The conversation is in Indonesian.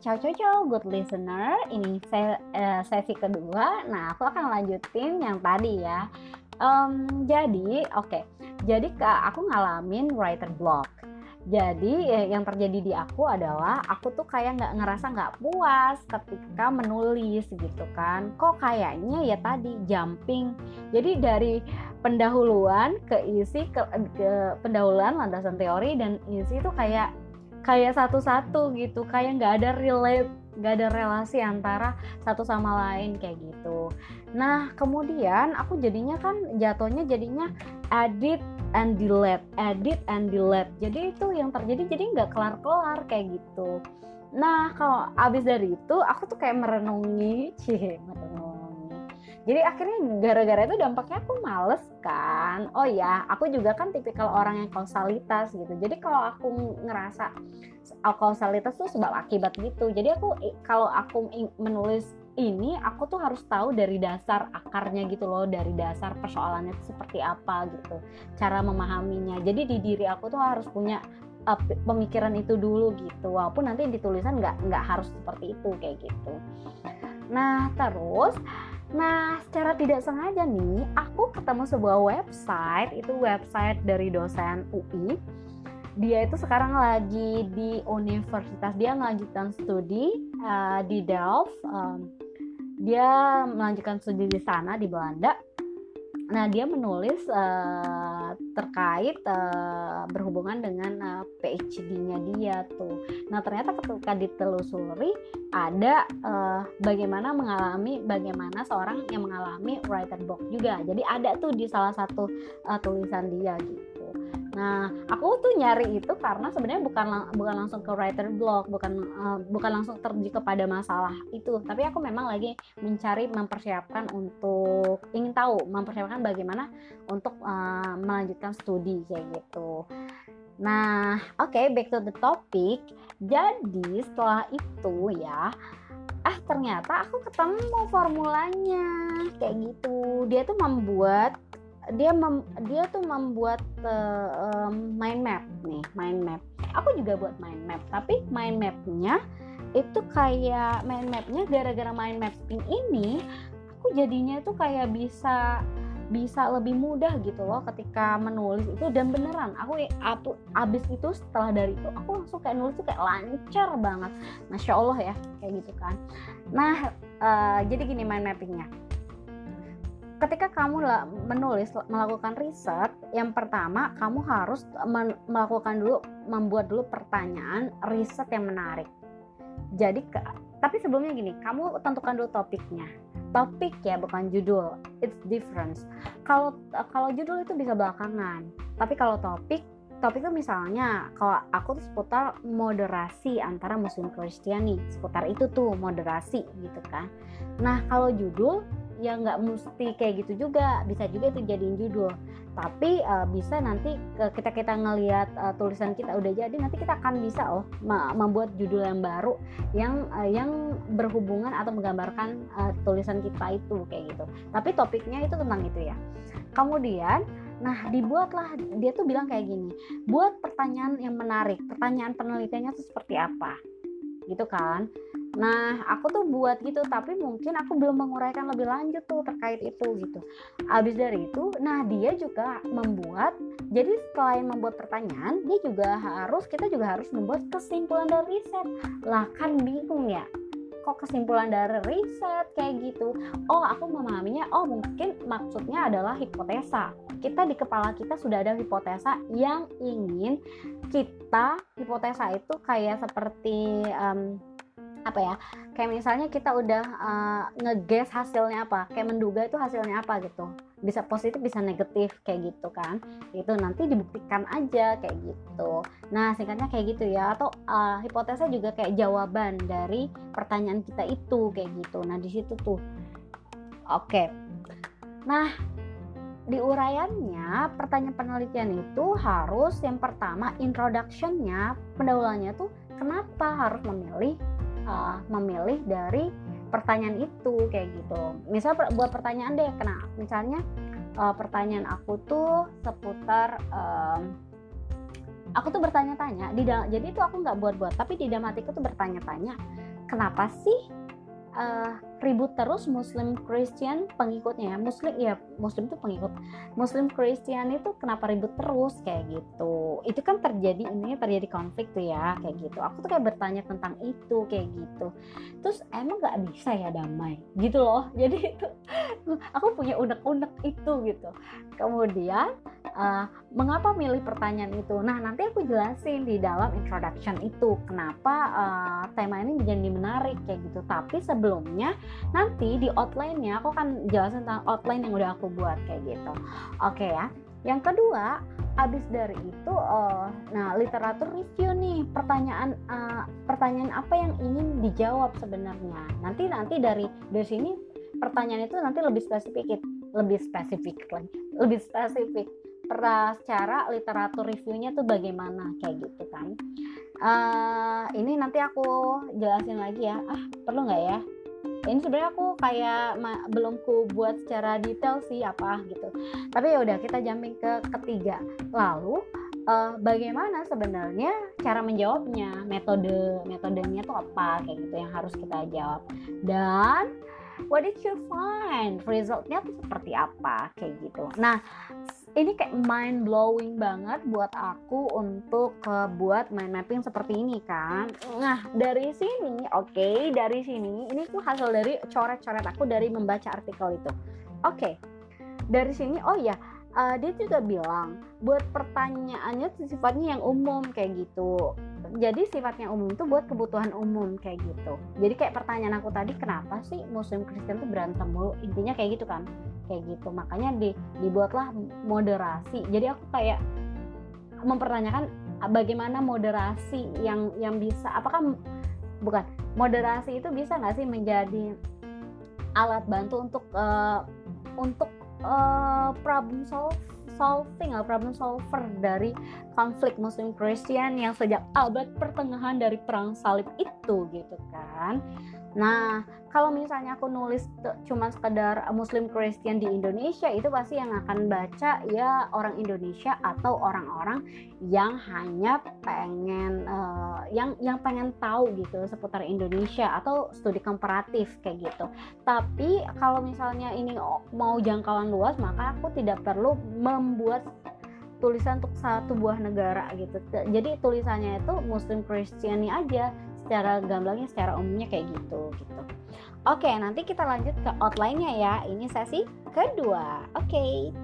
ciao ciao ciao good listener. Ini saya uh, sesi kedua. Nah, aku akan lanjutin yang tadi ya. Um, jadi, oke. Okay. Jadi aku ngalamin writer block. Jadi eh, yang terjadi di aku adalah aku tuh kayak nggak ngerasa nggak puas ketika menulis gitu kan. Kok kayaknya ya tadi jumping. Jadi dari pendahuluan ke isi ke, ke pendahuluan landasan teori dan isi itu kayak kayak satu-satu gitu kayak nggak ada relate nggak ada relasi antara satu sama lain kayak gitu. Nah kemudian aku jadinya kan jatuhnya jadinya edit and delete edit and delete. Jadi itu yang terjadi jadi nggak kelar-kelar kayak gitu. Nah kalau abis dari itu aku tuh kayak merenungi cie merenungi jadi akhirnya gara-gara itu dampaknya aku males kan. Oh ya aku juga kan tipikal orang yang kausalitas gitu. Jadi kalau aku ngerasa kausalitas tuh sebab akibat gitu. Jadi aku kalau aku menulis ini aku tuh harus tahu dari dasar akarnya gitu loh dari dasar persoalannya itu seperti apa gitu. Cara memahaminya. Jadi di diri aku tuh harus punya uh, pemikiran itu dulu gitu. Walaupun nanti di tulisan nggak nggak harus seperti itu kayak gitu. Nah terus Nah, secara tidak sengaja nih, aku ketemu sebuah website, itu website dari dosen UI. Dia itu sekarang lagi di universitas, dia melanjutkan studi uh, di Delft. Um, dia melanjutkan studi di sana di Belanda Nah, dia menulis uh, terkait uh, berhubungan dengan uh, PhD-nya dia tuh. Nah, ternyata ketika ditelusuri ada uh, bagaimana mengalami bagaimana seorang yang mengalami writer block juga. Jadi ada tuh di salah satu uh, tulisan dia gitu. Nah, aku tuh nyari itu karena sebenarnya bukan bukan langsung ke writer block, bukan uh, bukan langsung terjadi kepada masalah itu, tapi aku memang lagi mencari mempersiapkan untuk ingin tahu mempersiapkan bagaimana untuk uh, melanjutkan studi kayak gitu. Nah, oke, okay, back to the topic. Jadi setelah itu ya, ah ternyata aku ketemu formulanya kayak gitu. Dia tuh membuat dia mem, dia tuh membuat uh, um, mind map nih mind map. Aku juga buat mind map tapi mind mapnya itu kayak mind mapnya gara-gara mind mapping ini aku jadinya tuh kayak bisa bisa lebih mudah gitu loh ketika menulis itu dan beneran. Aku aku abis itu setelah dari itu aku langsung kayak nulis tuh kayak lancar banget. Masya allah ya kayak gitu kan. Nah uh, jadi gini mind mappingnya ketika kamu menulis melakukan riset yang pertama kamu harus melakukan dulu membuat dulu pertanyaan riset yang menarik. Jadi ke, tapi sebelumnya gini kamu tentukan dulu topiknya. Topik ya bukan judul. It's different. Kalau kalau judul itu bisa belakangan. Tapi kalau topik topik itu misalnya kalau aku tuh seputar moderasi antara muslim kristiani. Seputar itu tuh moderasi gitu kan. Nah kalau judul ya nggak mesti kayak gitu juga. Bisa juga itu jadiin judul. Tapi uh, bisa nanti kita kita ngelihat uh, tulisan kita udah jadi nanti kita akan bisa loh membuat judul yang baru yang uh, yang berhubungan atau menggambarkan uh, tulisan kita itu kayak gitu. Tapi topiknya itu tentang itu ya. Kemudian nah dibuatlah dia tuh bilang kayak gini buat pertanyaan yang menarik pertanyaan penelitiannya itu seperti apa? Gitu kan Nah, aku tuh buat gitu, tapi mungkin aku belum menguraikan lebih lanjut tuh terkait itu gitu. Abis dari itu, nah dia juga membuat, jadi selain membuat pertanyaan, dia juga harus, kita juga harus membuat kesimpulan dari riset. Lah kan bingung ya, kok kesimpulan dari riset kayak gitu oh aku memahaminya oh mungkin maksudnya adalah hipotesa kita di kepala kita sudah ada hipotesa yang ingin kita hipotesa itu kayak seperti um, apa ya kayak misalnya kita udah uh, ngeges hasilnya apa kayak menduga itu hasilnya apa gitu. Bisa positif bisa negatif kayak gitu kan. Itu nanti dibuktikan aja kayak gitu. Nah singkatnya kayak gitu ya. Atau uh, hipotesa juga kayak jawaban dari pertanyaan kita itu kayak gitu. Nah di situ tuh. Oke. Nah di uraiannya pertanyaan penelitian itu harus yang pertama introductionnya pendahuluannya tuh kenapa harus memilih uh, memilih dari pertanyaan itu kayak gitu. Misal buat pertanyaan deh, kena misalnya uh, pertanyaan aku tuh seputar um, aku tuh bertanya-tanya di jadi itu aku nggak buat-buat tapi di dalam hatiku tuh bertanya-tanya kenapa sih uh, ribut terus Muslim Christian pengikutnya ya. Muslim ya Muslim itu pengikut. Muslim Christian itu kenapa ribut terus? Kayak gitu. Itu kan terjadi ini terjadi konflik tuh ya kayak gitu. Aku tuh kayak bertanya tentang itu kayak gitu. Terus emang nggak bisa ya damai? Gitu loh. Jadi itu aku punya unek-unek itu gitu. Kemudian uh, mengapa milih pertanyaan itu? Nah nanti aku jelasin di dalam introduction itu kenapa uh, tema ini menjadi menarik kayak gitu. Tapi sebelumnya nanti di outline-nya aku akan jelasin tentang outline yang udah aku buat kayak gitu. Oke okay, ya. Yang kedua abis dari itu uh, nah literatur review nih. Pertanyaan uh, pertanyaan apa yang ingin dijawab sebenarnya? Nanti nanti dari dari sini pertanyaan itu nanti lebih spesifik lebih spesifik lagi lebih spesifik secara literatur reviewnya tuh bagaimana kayak gitu kan. Uh, ini nanti aku jelasin lagi ya. Ah perlu nggak ya? Ini sebenarnya aku kayak belum ku buat secara detail sih apa gitu. Tapi ya udah kita jumping ke ketiga. Lalu uh, bagaimana sebenarnya cara menjawabnya? Metode metodenya tuh apa? Kayak gitu yang harus kita jawab. Dan what did you find? Resultnya tuh seperti apa? Kayak gitu. Nah ini kayak mind blowing banget buat aku untuk uh, buat mind mapping seperti ini kan. Nah dari sini, oke okay, dari sini ini tuh hasil dari coret-coret aku dari membaca artikel itu. Oke, okay, dari sini oh ya uh, dia juga bilang buat pertanyaannya sifatnya yang umum kayak gitu jadi sifatnya umum itu buat kebutuhan umum kayak gitu jadi kayak pertanyaan aku tadi kenapa sih muslim kristen tuh berantem mulu intinya kayak gitu kan kayak gitu. Makanya di, dibuatlah moderasi. Jadi aku kayak mempertanyakan bagaimana moderasi yang yang bisa apakah bukan moderasi itu bisa nggak sih menjadi alat bantu untuk uh, untuk uh, problem solve solving problem solver dari konflik Muslim Christian yang sejak abad pertengahan dari perang salib itu gitu kan. Nah, kalau misalnya aku nulis cuma sekedar Muslim Christian di Indonesia itu pasti yang akan baca ya orang Indonesia atau orang-orang yang hanya pengen uh, yang yang pengen tahu gitu seputar Indonesia atau studi komparatif kayak gitu. Tapi kalau misalnya ini mau jangkauan luas maka aku tidak perlu membuat tulisan untuk satu buah negara gitu. Jadi tulisannya itu Muslim Christian aja secara gamblangnya secara umumnya kayak gitu gitu. Oke, nanti kita lanjut ke outline-nya ya. Ini sesi kedua. Oke.